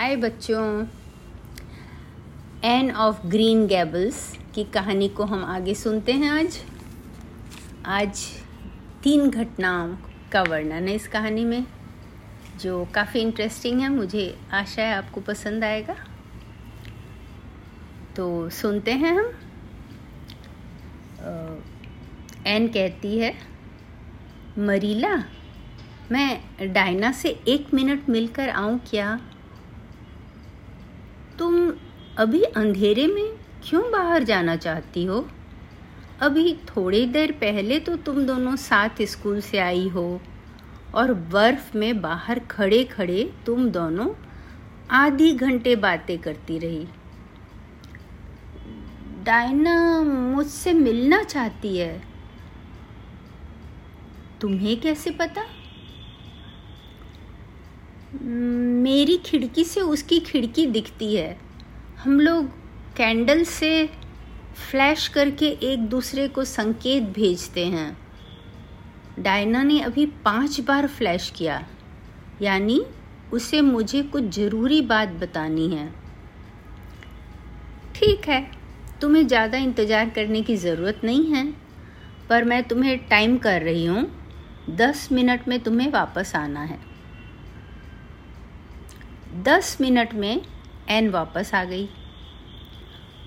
हाय बच्चों N of green gables की कहानी को हम आगे सुनते हैं आज। आज तीन घटनाओं का वर्णन है इस कहानी में, जो काफ़ी इंटरेस्टिंग है, मुझे आशा है आपको पसंद आएगा। तो सुनते हैं हम। एन कहती है, मरीला, मैं डायना से एक मिनट मिलकर आऊँ क्या? अभी अंधेरे में क्यों बाहर जाना चाहती हो? अभी थोड़ी देर पहले तो तुम दोनों साथ स्कूल से आई हो और बर्फ़ में बाहर खड़े खड़े तुम दोनों आधी घंटे बातें करती रही। डायना मुझसे मिलना चाहती है। तुम्हें कैसे पता? मेरी खिड़की से उसकी खिड़की दिखती है। हम लोग कैंडल से फ्लैश करके एक दूसरे को संकेत भेजते हैं। डायना ने अभी पाँच बार फ्लैश किया। यानी उसे मुझे कुछ ज़रूरी बात बतानी है। ठीक है, तुम्हें ज़्यादा इंतज़ार करने की ज़रूरत नहीं है, पर मैं तुम्हें टाइम कर रही हूँ। दस मिनट में तुम्हें वापस आना है। दस मिनट में एन वापस आ गई।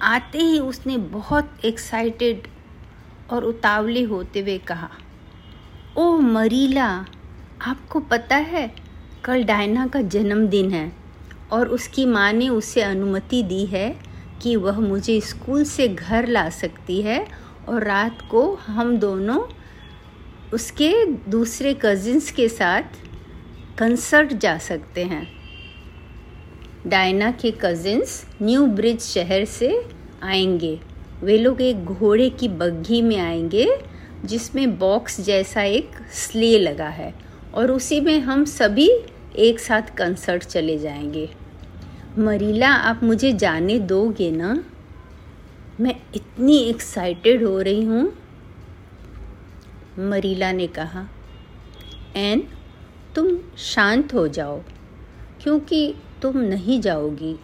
आते ही उसने बहुत एक्साइटेड और उतावले होते हुए कहा, ओ मरीला, आपको पता है, कल डायना का जन्मदिन है और उसकी माँ ने उसे अनुमति दी है कि वह मुझे स्कूल से घर ला सकती है और रात को हम दोनों उसके दूसरे कजिन्स के साथ कंसर्ट जा सकते हैं। डायना के कजिन्स न्यू ब्रिज शहर से आएँगे। वे लोग एक घोड़े की बग्घी में आएँगे, जिसमें बॉक्स जैसा एक स्ले लगा है और उसी में हम सभी एक साथ कंसर्ट चले जाएँगे। मरीला, आप मुझे जाने दोगे ना? मैं इतनी एक्साइटेड हो रही हूँ। मरीला ने कहा, एन, तुम शांत हो जाओ, क्योंकि तुम नहीं जाओगी।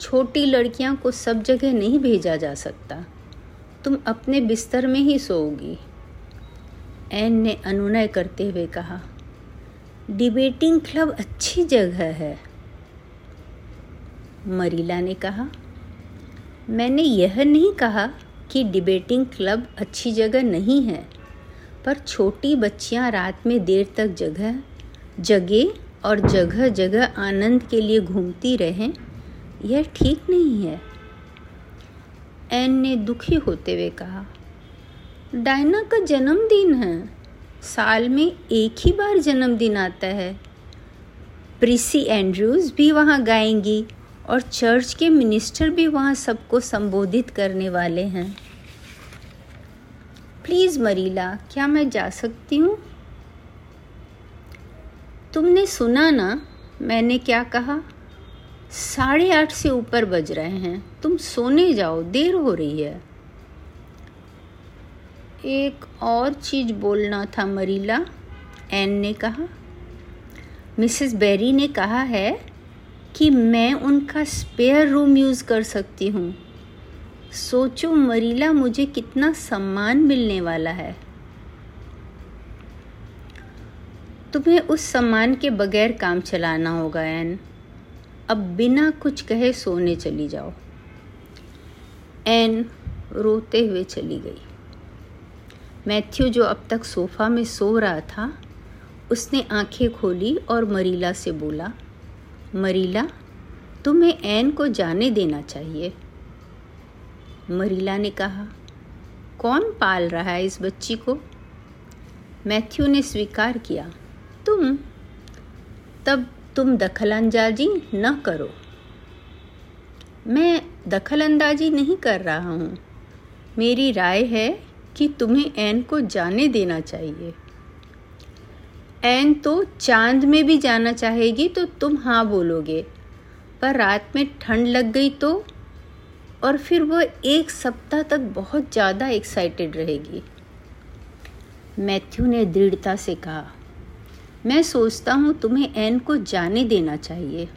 छोटी लड़कियाँ को सब जगह नहीं भेजा जा सकता। तुम अपने बिस्तर में ही सोओगी। एन ने अनुनय करते हुए कहा डिबेटिंग क्लब अच्छी जगह है। मरीला ने कहा, मैंने यह नहीं कहा कि डिबेटिंग क्लब अच्छी जगह नहीं है, पर छोटी बच्चियाँ रात में देर तक जगह, जगे और जगह जगह आनंद के लिए घूमती रहें, यह ठीक नहीं है। एन ने दुखी होते हुए कहा, डायना का जन्मदिन है। साल में एक ही बार जन्मदिन आता है। प्रिसी एंड्रूज भी वहाँ गाएँगी और चर्च के मिनिस्टर भी वहाँ सबको संबोधित करने वाले हैं। प्लीज़ मरीला, क्या मैं जा सकती हूँ? तुमने सुना ना, मैंने क्या कहा? साढ़े आठ से ऊपर बज रहे हैं। तुम सोने जाओ, देर हो रही है। एक और चीज़ बोलना था मरीला, एन ने कहा। मिसेस बेरी ने कहा है कि मैं उनका स्पेयर रूम यूज़ कर सकती हूँ। सोचो मरीला मुझे कितना सम्मान मिलने वाला है। तुम्हें उस सम्मान के बगैर काम चलाना होगा एन अब बिना कुछ कहे सोने चली जाओ। एन रोते हुए चली गई। मैथ्यू, जो अब तक सोफा में सो रहा था, उसने आँखें खोली और मरीला से बोला, मरीला, तुम्हें एन को जाने देना चाहिए। मरीला ने कहा, कौन पाल रहा है इस बच्ची को? मैथ्यू ने स्वीकार किया। तुम, तब तुम दखल अंदाजी न करो। मैं दखल अंदाजी नहीं कर रहा हूँ। मेरी राय है कि तुम्हें एन को जाने देना चाहिए। एन तो चाँद में भी जाना चाहेगी तो तुम हाँ बोलोगे, पर रात में ठंड लग गई तो और फिर वह एक सप्ताह तक बहुत ज़्यादा एक्साइटेड रहेगी। मैथ्यू ने दृढ़ता से कहा। मैं सोचता हूँ तुम्हें एन को जाने देना चाहिए।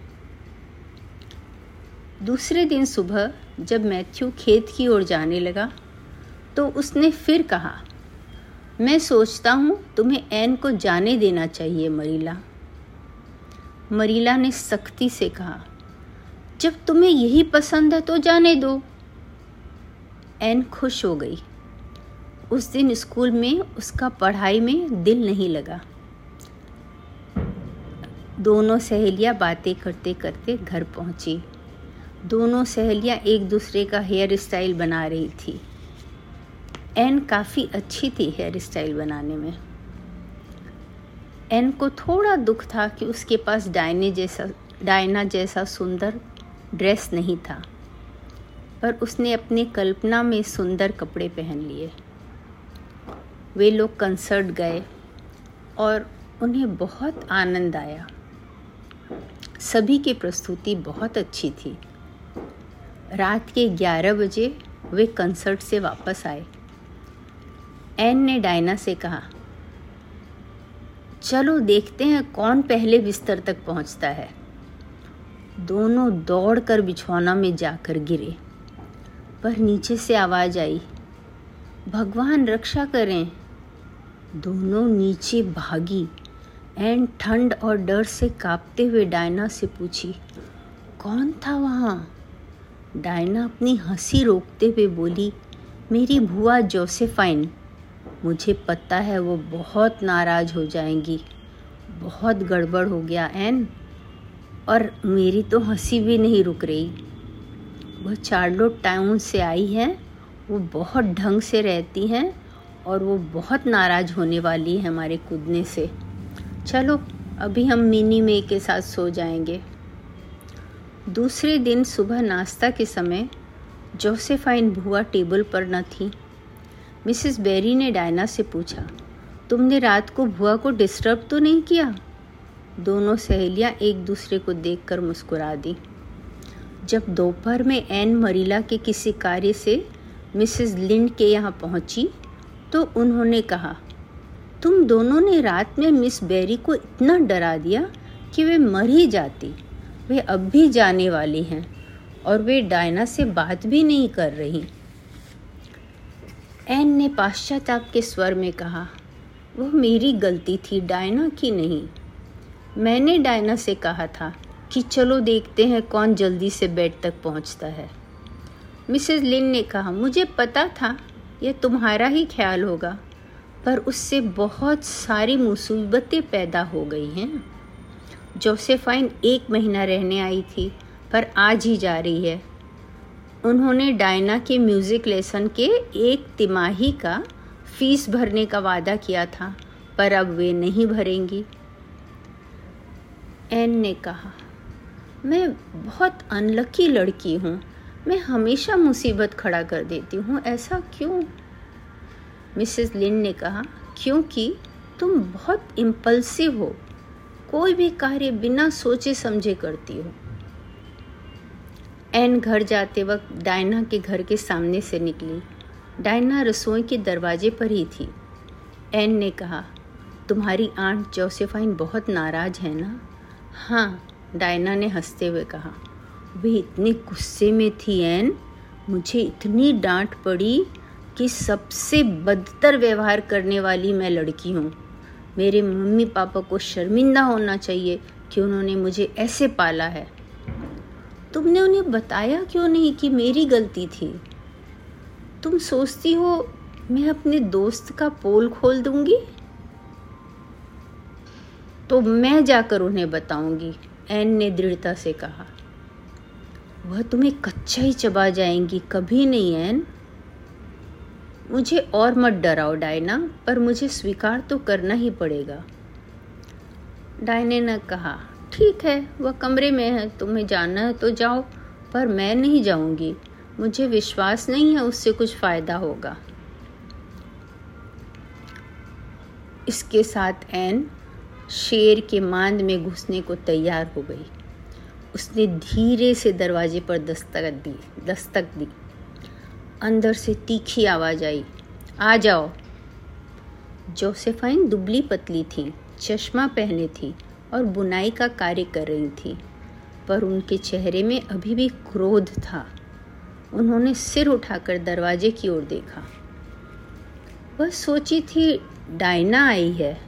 दूसरे दिन सुबह जब मैथ्यू खेत की ओर जाने लगा तो उसने फिर कहा, मैं सोचता हूँ तुम्हें एन को जाने देना चाहिए, मरीला। मरीला ने सख्ती से कहा, जब तुम्हें यही पसंद है तो जाने दो। एन खुश हो गई। उस दिन स्कूल में उसका पढ़ाई में दिल नहीं लगा। दोनों सहेलियाँ बातें करते करते घर पहुँची। दोनों सहेलियाँ एक दूसरे का हेयर स्टाइल बना रही थी। एन काफ़ी अच्छी थी हेयर स्टाइल बनाने में। एन को थोड़ा दुख था कि उसके पास डायने जैसा, डायना जैसा सुंदर ड्रेस नहीं था। पर उसने अपने कल्पना में सुंदर कपड़े पहन लिए। वे लोग कंसर्ट गए और उन्हें बहुत आनंद आया। सभी की प्रस्तुति बहुत अच्छी थी। रात के 11 बजे वे कंसर्ट से वापस आए। एन ने डायना से कहा, चलो देखते हैं कौन पहले बिस्तर तक पहुँचता है। दोनों दौड़कर बिछौना में जाकर गिरे, पर नीचे से आवाज़ आई, भगवान, रक्षा करें। दोनों नीचे भागी। एन ठंड और डर से कांपते हुए डायना से पूछी, कौन था वहाँ? डायना अपनी हँसी रोकते हुए बोली, मेरी भुआ जोसेफाइन। मुझे पता है वो बहुत नाराज़ हो जाएँगी। बहुत गड़बड़ हो गया, एन। और मेरी तो हँसी भी नहीं रुक रही। वह चार्लोट टाउन से आई है, वो बहुत ढंग से रहती हैं और वो बहुत नाराज़ होने वाली है हमारे कूदने से। चलो, अभी हम मिनी मे के साथ सो जाएँगे। दूसरे दिन सुबह नाश्ता के समय जोसेफाइन भुआ टेबल पर न थी। मिसेस बेरी ने डायना से पूछा, तुमने रात को भुआ को डिस्टर्ब तो नहीं किया? दोनों सहेलियाँ एक दूसरे को देखकर मुस्कुरा दी। जब दोपहर में एन मरीला के किसी कार्य से मिसेस लिंड के यहाँ पहुँची तो उन्होंने कहा तुम दोनों ने रात में मिस बेरी को इतना डरा दिया कि वे मर ही जाती। वे अब भी जाने वाली हैं और वे डायना से बात भी नहीं कर रही। एन ने पाश्चाताप के स्वर में कहा, वह मेरी गलती थी डायना की नहीं। मैंने डायना से कहा था कि चलो देखते हैं कौन जल्दी से बेड तक पहुँचता है। मिसेस लिन ने कहा, मुझे पता था, यह तुम्हारा ही ख्याल होगा। पर उससे बहुत सारी मुसीबतें पैदा हो गई हैं। जोसेफाइन एक महीना रहने आई थी, पर आज ही जा रही है। उन्होंने डायना के म्यूज़िक लेसन के एक तिमाही का फ़ीस भरने का वादा किया था, पर अब वे नहीं भरेंगी। एन ने कहा, मैं बहुत अनलकी लड़की हूँ। मैं हमेशा मुसीबत खड़ा कर देती हूँ। ऐसा क्यों? मिसेस लिन ने कहा, क्योंकि तुम बहुत इम्पल्सिव हो। कोई भी कार्य बिना सोचे समझे करती हो। एन घर जाते वक्त डायना के घर के सामने से निकली। डायना रसोई के दरवाजे पर ही थी। एन ने कहा, तुम्हारी आंट जोसेफाइन बहुत नाराज़ है ना? हाँ डायना ने हँसते हुए कहा। वे इतने गुस्से में थी एन मुझे इतनी डांट पड़ी। कि सबसे बदतर व्यवहार करने वाली मैं लड़की हूँ। मेरे मम्मी पापा को शर्मिंदा होना चाहिए कि उन्होंने मुझे ऐसे पाला है। तुमने उन्हें बताया क्यों नहीं कि मेरी गलती थी? तुम सोचती हो मैं अपने दोस्त का पोल खोल दूँगी? तो मैं जाकर उन्हें बताऊँगी, एन ने दृढ़ता से कहा। वह तुम्हें कच्चा ही चबा जाएँगी, कभी नहीं, एन। मुझे और मत डराओ, डायना, पर मुझे स्वीकार तो करना ही पड़ेगा। डायने ने कहा, ठीक है, वह कमरे में है, तुम्हें जाना है तो जाओ, पर मैं नहीं जाऊँगी। मुझे विश्वास नहीं है, उससे कुछ फ़ायदा होगा। इसके साथ एन शेर के मांद में घुसने को तैयार हो गई। उसने धीरे से दरवाजे पर दस्तक दी दस्तक दी। अंदर से तीखी आवाज़ आई, आ जाओ। जोसेफाइन दुबली पतली थी, चश्मा पहने थी और बुनाई का कार्य कर रही थी, पर उनके चेहरे में अभी भी क्रोध था। उन्होंने सिर उठाकर दरवाजे की ओर देखा। वह सोची थी, डायना आई है।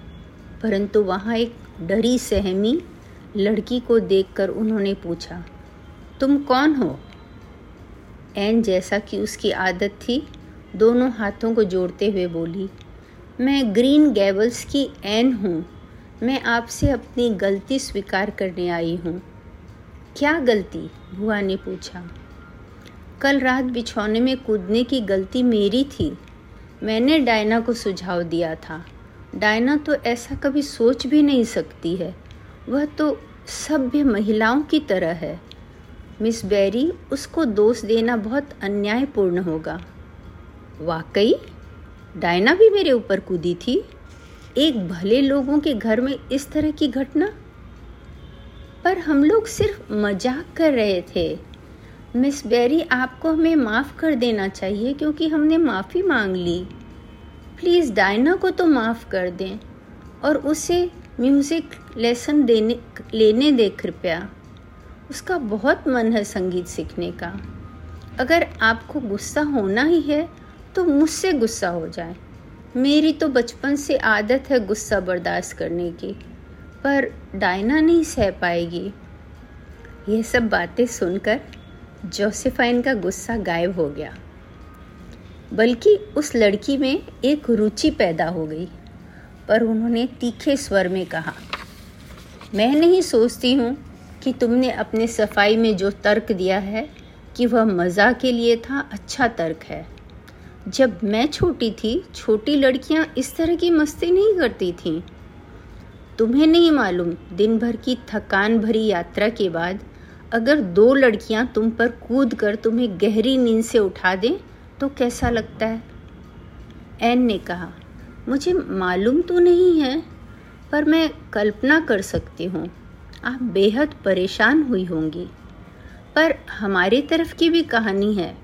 परंतु वहाँ एक डरी सहमी लड़की को देखकर उन्होंने पूछा, तुम कौन हो? एन जैसा कि उसकी आदत थी, दोनों हाथों को जोड़ते हुए बोली, मैं ग्रीन गैबल्स की एन हूँ। मैं आपसे अपनी गलती स्वीकार करने आई हूँ। क्या गलती? बुआ ने पूछा। कल रात बिछौने में कूदने की गलती मेरी थी। मैंने डायना को सुझाव दिया था। डायना तो ऐसा कभी सोच भी नहीं सकती है। वह तो सभ्य महिलाओं की तरह है। मिस बेरी, उसको दोष देना बहुत अन्यायपूर्ण होगा। वाकई, डायना भी मेरे ऊपर कूदी थी। एक भले लोगों के घर में इस तरह की घटना? पर हम लोग सिर्फ़ मज़ाक कर रहे थे। मिस बेरी, आपको हमें माफ़ कर देना चाहिए क्योंकि हमने माफ़ी मांग ली। प्लीज़, डायना को तो माफ़ कर दें और उसे म्यूज़िक लेसन देने, लेने दे, कृपया। उसका बहुत मन है संगीत सीखने का। अगर आपको गुस्सा होना ही है तो मुझसे गुस्सा हो जाए। मेरी तो बचपन से आदत है गुस्सा बर्दाश्त करने की, पर डायना नहीं सह पाएगी। यह सब बातें सुनकर जोसेफाइन का गुस्सा गायब हो गया। बल्कि उस लड़की में एक रुचि पैदा हो गई, पर उन्होंने तीखे स्वर में कहा, मैं नहीं सोचती हूँ कि तुमने अपने सफ़ाई में जो तर्क दिया है कि वह मज़ा के लिए था अच्छा तर्क है। जब मैं छोटी थी, छोटी लड़कियाँ इस तरह की मस्ती नहीं करती थीं। तुम्हें नहीं मालूम, दिन भर की थकान भरी यात्रा के बाद अगर दो लड़कियाँ तुम पर कूद कर तुम्हें गहरी नींद से उठा दें तो कैसा लगता है? एन ने कहा, मुझे मालूम तो नहीं है, पर मैं कल्पना कर सकती हूँ। आप बेहद परेशान हुई होंगी। पर हमारी तरफ़ की भी कहानी है।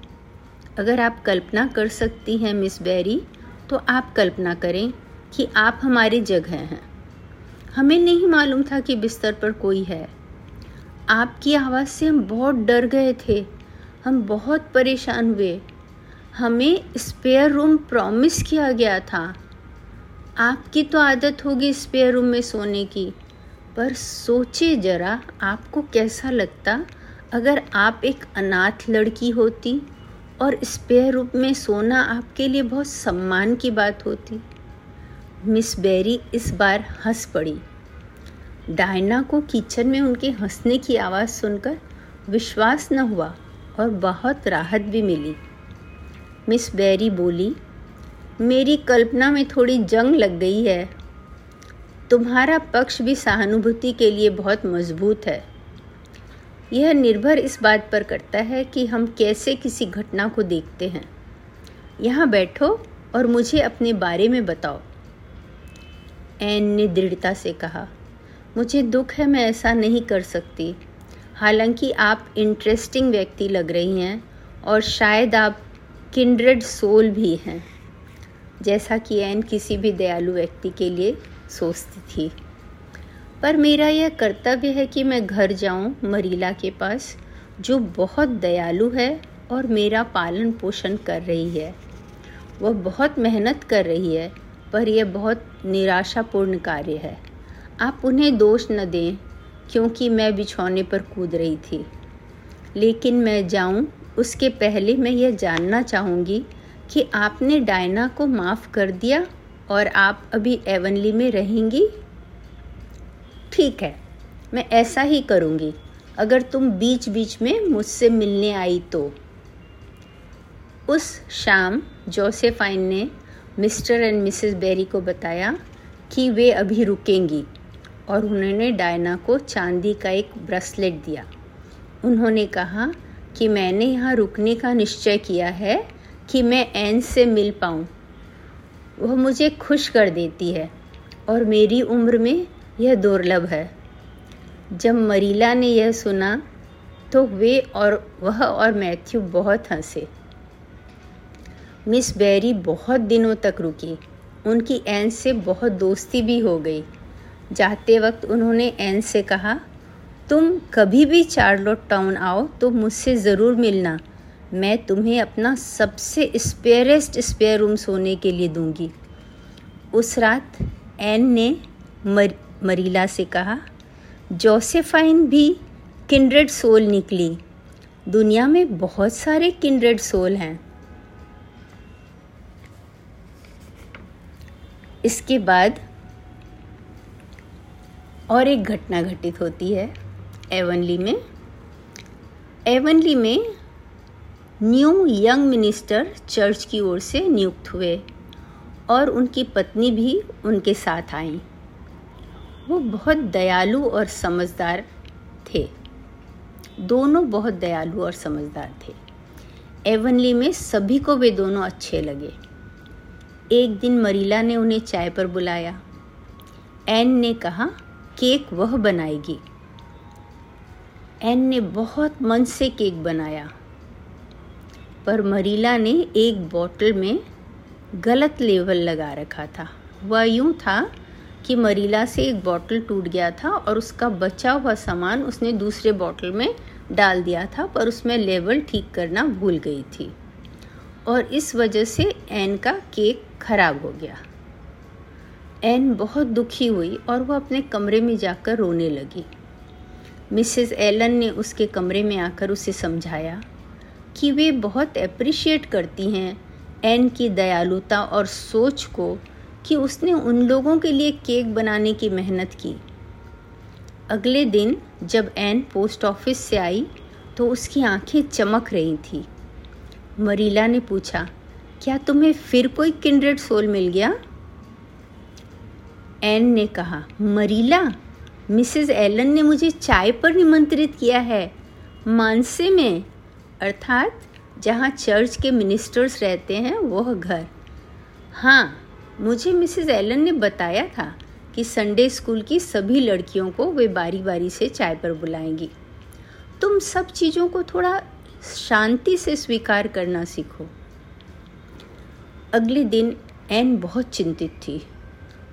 अगर आप कल्पना कर सकती हैं मिस बेरी तो आप कल्पना करें कि आप हमारी जगह हैं। हमें नहीं मालूम था कि बिस्तर पर कोई है। आपकी आवाज़ से हम बहुत डर गए थे। हम बहुत परेशान हुए। हमें स्पेयर रूम प्रॉमिस किया गया था। आपकी तो आदत होगी स्पेयर रूम में सोने की। पर सोचे जरा आपको कैसा लगता? अगर आप एक अनाथ लड़की होती और स्पेयर रूप में सोना आपके लिए बहुत सम्मान की बात होती। मिस बेरी इस बार हंस पड़ी। डायना को किचन में उनके हंसने की आवाज़ सुनकर विश्वास न हुआ और बहुत राहत भी मिली। मिस बेरी बोली, मेरी कल्पना में थोड़ी जंग लग गई है। तुम्हारा पक्ष भी सहानुभूति के लिए बहुत मज़बूत है। यह निर्भर इस बात पर करता है कि हम कैसे किसी घटना को देखते हैं। यहाँ बैठो और मुझे अपने बारे में बताओ। एन ने दृढ़ता से कहा, मुझे दुख है, मैं ऐसा नहीं कर सकती। हालाँकि आप इंटरेस्टिंग व्यक्ति लग रही हैं और शायद आप किंड्रेड सोल भी हैं। जैसा कि एन किसी भी दयालु व्यक्ति के लिए सोचती थी। पर मेरा यह कर्तव्य है कि मैं घर जाऊँ मरीला के पास, जो बहुत दयालु है और मेरा पालन पोषण कर रही है। वह बहुत मेहनत कर रही है, पर यह बहुत निराशापूर्ण कार्य है। आप उन्हें दोष न दें, क्योंकि मैं बिछौने पर कूद रही थी। लेकिन मैं जाऊँ, उसके पहले मैं यह जानना चाहूँगी कि आपने डायना को माफ़ कर दिया और आप अभी एवनली में रहेंगी? ठीक है, मैं ऐसा ही करूँगी। अगर तुम बीच बीच में मुझसे मिलने आई तो। उस शाम जोसेफाइन ने मिस्टर एंड मिसेस बेरी को बताया कि वे अभी रुकेंगी और उन्होंने डायना को चांदी का एक ब्रेसलेट दिया। उन्होंने कहा कि मैंने यहाँ रुकने का निश्चय किया है कि मैं एन से मिल पाऊँ। वह मुझे खुश कर देती है और मेरी उम्र में यह दुर्लभ है। जब मरीला ने यह सुना तो वे और वह और मैथ्यू बहुत हंसे। मिस बेरी बहुत दिनों तक रुकी। उनकी एन से बहुत दोस्ती भी हो गई। जाते वक्त उन्होंने एन से कहा, तुम कभी भी चार्लोट टाउन आओ तो मुझसे ज़रूर मिलना। मैं तुम्हें अपना सबसे स्पेयरेस्ट स्पेयर रूम सोने के लिए दूँगी। उस रात एन ने मर, मरीला से कहा जोसेफाइन भी किंड्रेड सोल निकली। दुनिया में बहुत सारे किंड्रेड सोल हैं। इसके बाद और एक घटना घटित होती है एवनली में। एवनली में न्यू यंग मिनिस्टर चर्च की ओर से नियुक्त हुए और उनकी पत्नी भी उनके साथ आई। वो बहुत दयालु और समझदार थे। दोनों बहुत दयालु और समझदार थे। एवनली में सभी को वे दोनों अच्छे लगे। एक दिन मरीला ने उन्हें चाय पर बुलाया। एन ने कहा, केक वह बनाएगी। एन ने बहुत मन से केक बनाया। पर मरीला ने एक बोतल में गलत लेवल लगा रखा था। वह यूँ था कि मरीला से एक बॉटल टूट गया था और उसका बचा हुआ सामान उसने दूसरे बॉटल में डाल दिया था, पर उसमें लेवल ठीक करना भूल गई थी। और इस वजह से एन का केक खराब हो गया। एन बहुत दुखी हुई और वह अपने कमरे में जाकर रोने लगी। मिसेस एलन ने उसके कमरे में आकर उसे समझाया कि वे बहुत अप्रिशिएट करती हैं एन की दयालुता और सोच को कि उसने उन लोगों के लिए केक बनाने की मेहनत की। अगले दिन जब एन पोस्ट ऑफ़िस से आई तो उसकी आँखें चमक रही थी। मरीला ने पूछा, क्या तुम्हें फिर कोई किंड्रेड सोल मिल गया? एन ने कहा, मरीला, मिसेस एलन ने मुझे चाय पर निमंत्रित किया है। मानसे में अर्थात जहाँ चर्च के मिनिस्टर्स रहते हैं, वह घर। हाँ मुझे मिसेस एलन ने बताया था कि संडे स्कूल की सभी लड़कियों को वे बारी बारी से चाय पर बुलाएँगी। तुम सब चीज़ों को थोड़ा शांति से स्वीकार करना सीखो। अगले दिन एन बहुत चिंतित थी।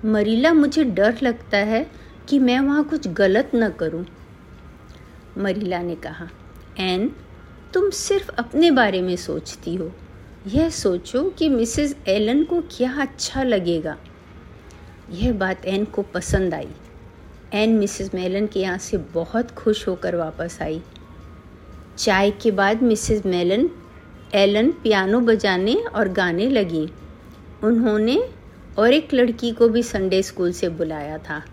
मरीला, मुझे डर लगता है कि मैं वहाँ कुछ गलत न करूँ। मरीला ने कहा, एन तुम सिर्फ़ अपने बारे में सोचती हो। यह सोचो कि मिसेस एलन को क्या अच्छा लगेगा। यह बात एन को पसंद आई। एन मिसेस मेलन के यहाँ से बहुत खुश होकर वापस आई। चाय के बाद मिसेस मेलन एलन पियानो बजाने और गाने लगी। उन्होंने और एक लड़की को भी संडे स्कूल से बुलाया था।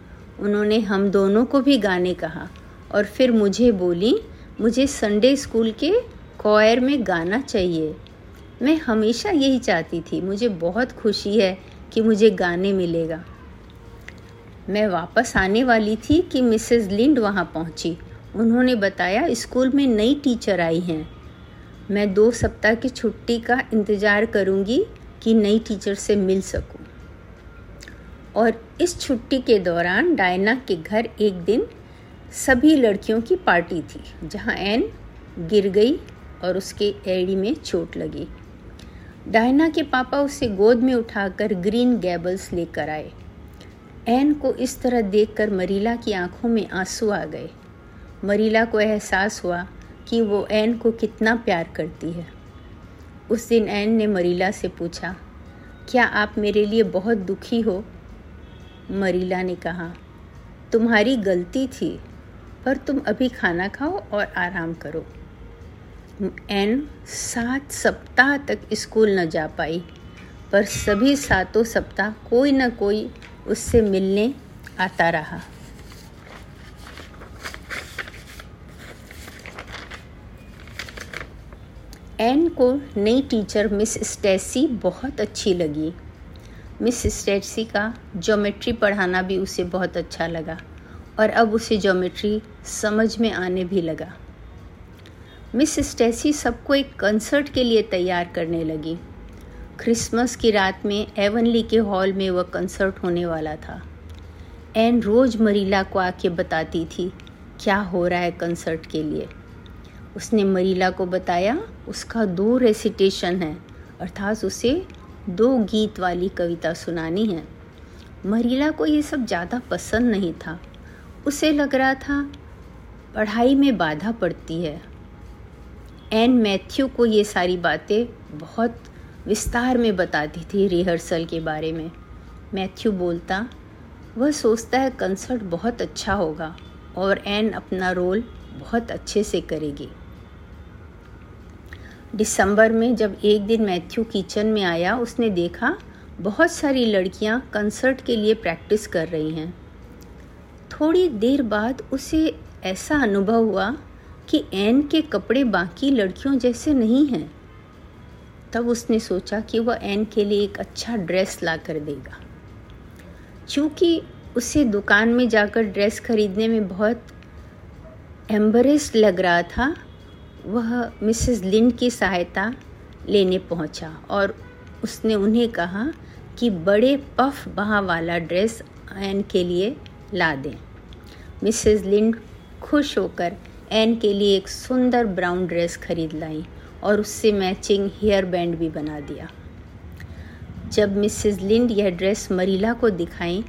उन्होंने हम दोनों को भी गाने कहा और फिर मुझे बोली मुझे संडे स्कूल के कॉयर में गाना चाहिए। मैं हमेशा यही चाहती थी। मुझे बहुत खुशी है कि मुझे गाने मिलेगा। मैं वापस आने वाली थी कि मिसेस लिंड वहाँ पहुँची। उन्होंने बताया, स्कूल में नई टीचर आई हैं। मैं दो सप्ताह की छुट्टी का इंतज़ार करूँगी कि नई टीचर से मिल सकूँ। और इस छुट्टी के दौरान डायना के घर एक दिन सभी लड़कियों की पार्टी थी, जहाँ एन गिर गई और उसके एड़ी में चोट लगी। डायना के पापा उसे गोद में उठाकर ग्रीन गैबल्स लेकर आए। एन को इस तरह देखकर मरीला की आँखों में आँसू आ गए। मरीला को एहसास हुआ कि वो एन को कितना प्यार करती है। उस दिन एन ने मरीला से पूछा, क्या आप मेरे लिए बहुत दुखी हो? मरीला ने कहा, तुम्हारी गलती थी। पर तुम अभी खाना खाओ और आराम करो। एन सात सप्ताह तक स्कूल न जा पाई, पर सभी सातों सप्ताह कोई न कोई उससे मिलने आता रहा। एन को नई टीचर मिस स्टेसी बहुत अच्छी लगी। मिस स्टेसी का ज्योमेट्री पढ़ाना भी उसे बहुत अच्छा लगा। और अब उसे ज्योमेट्री समझ में आने भी लगा। मिस स्टेसी सबको एक कंसर्ट के लिए तैयार करने लगी। क्रिसमस की रात में एवनली के हॉल में वह कंसर्ट होने वाला था। एन रोज़ मरीला को आके बताती थी, क्या हो रहा है कंसर्ट के लिए? उसने मरीला को बताया, उसका दो रेसिटेशन है, अर्थात उसे दो गीत वाली कविता सुनानी है। मरीला को ये सब ज़्यादा पसंद नहीं था। उसे लग रहा था, पढ़ाई में बाधा पड़ती है। एन मैथ्यू को ये सारी बातें बहुत विस्तार में बताती थी रिहर्सल के बारे में। मैथ्यू बोलता, वह सोचता है कंसर्ट बहुत अच्छा होगा और एन अपना रोल बहुत अच्छे से करेगी। दिसंबर में जब एक दिन मैथ्यू किचन में आया, उसने देखा, बहुत सारी लड़कियाँ कंसर्ट के लिए प्रैक्टिस कर रही हैं। थोड़ी देर बाद उसे ऐसा अनुभव हुआ कि एन के कपड़े बाकी लड़कियों जैसे नहीं हैं। तब उसने सोचा कि वह एन के लिए एक अच्छा ड्रेस ला कर देगा। चूँकि उसे दुकान में जाकर ड्रेस खरीदने में बहुत एम्बरेस लग रहा था, वह मिसेस लिंड की सहायता लेने पहुँचा और उसने उन्हें कहा कि बड़े पफ बाह वाला ड्रेस एन के लिए ला दें। मिसेस लिंड खुश होकर एन के लिए एक सुंदर ब्राउन ड्रेस खरीद लाई और उससे मैचिंग हेयर बैंड भी बना दिया। जब मिसेस लिंड यह ड्रेस मरीला को दिखाई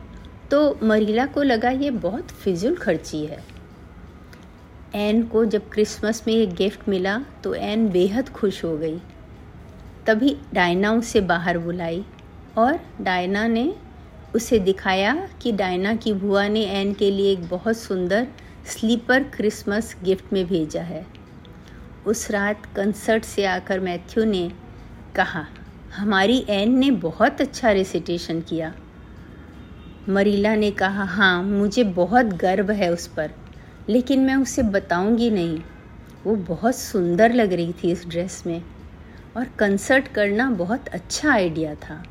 तो मरीला को लगा ये बहुत फिजूल खर्ची है। एन को जब क्रिसमस में ये गिफ्ट मिला तो एन बेहद खुश हो गई। तभी डायना उसे बाहर बुलाई और डायना ने उसे दिखाया कि डायना की बुआ ने एन के लिए एक बहुत सुंदर स्लीपर क्रिसमस गिफ्ट में भेजा है। उस रात कंसर्ट से आकर मैथ्यू ने कहा, हमारी एन ने बहुत अच्छा रेसिटेशन किया। मरीला ने कहा हाँ मुझे बहुत गर्व है उस पर, लेकिन मैं उसे बताऊँगी नहीं। वो बहुत सुंदर लग रही थी इस ड्रेस में और कंसर्ट करना बहुत अच्छा आइडिया था।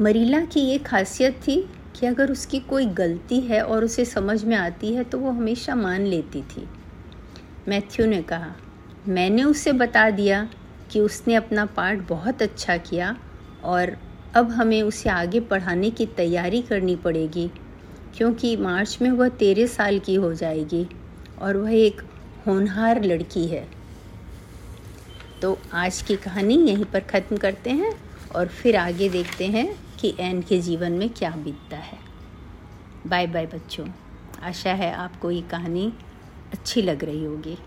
मरीला की ये खासियत थी कि अगर उसकी कोई गलती है और उसे समझ में आती है तो वो हमेशा मान लेती थी। मैथ्यू ने कहा, मैंने उसे बता दिया कि उसने अपना पार्ट बहुत अच्छा किया और अब हमें उसे आगे पढ़ाने की तैयारी करनी पड़ेगी, क्योंकि मार्च में वह तेरह साल की हो जाएगी और वह एक होनहार लड़की है। तो आज की कहानी यहीं पर ख़त्म करते हैं। और फिर आगे देखते हैं कि एन के जीवन में क्या बीतता है। बाय बाय बच्चों। आशा है आपको ये कहानी अच्छी लग रही होगी।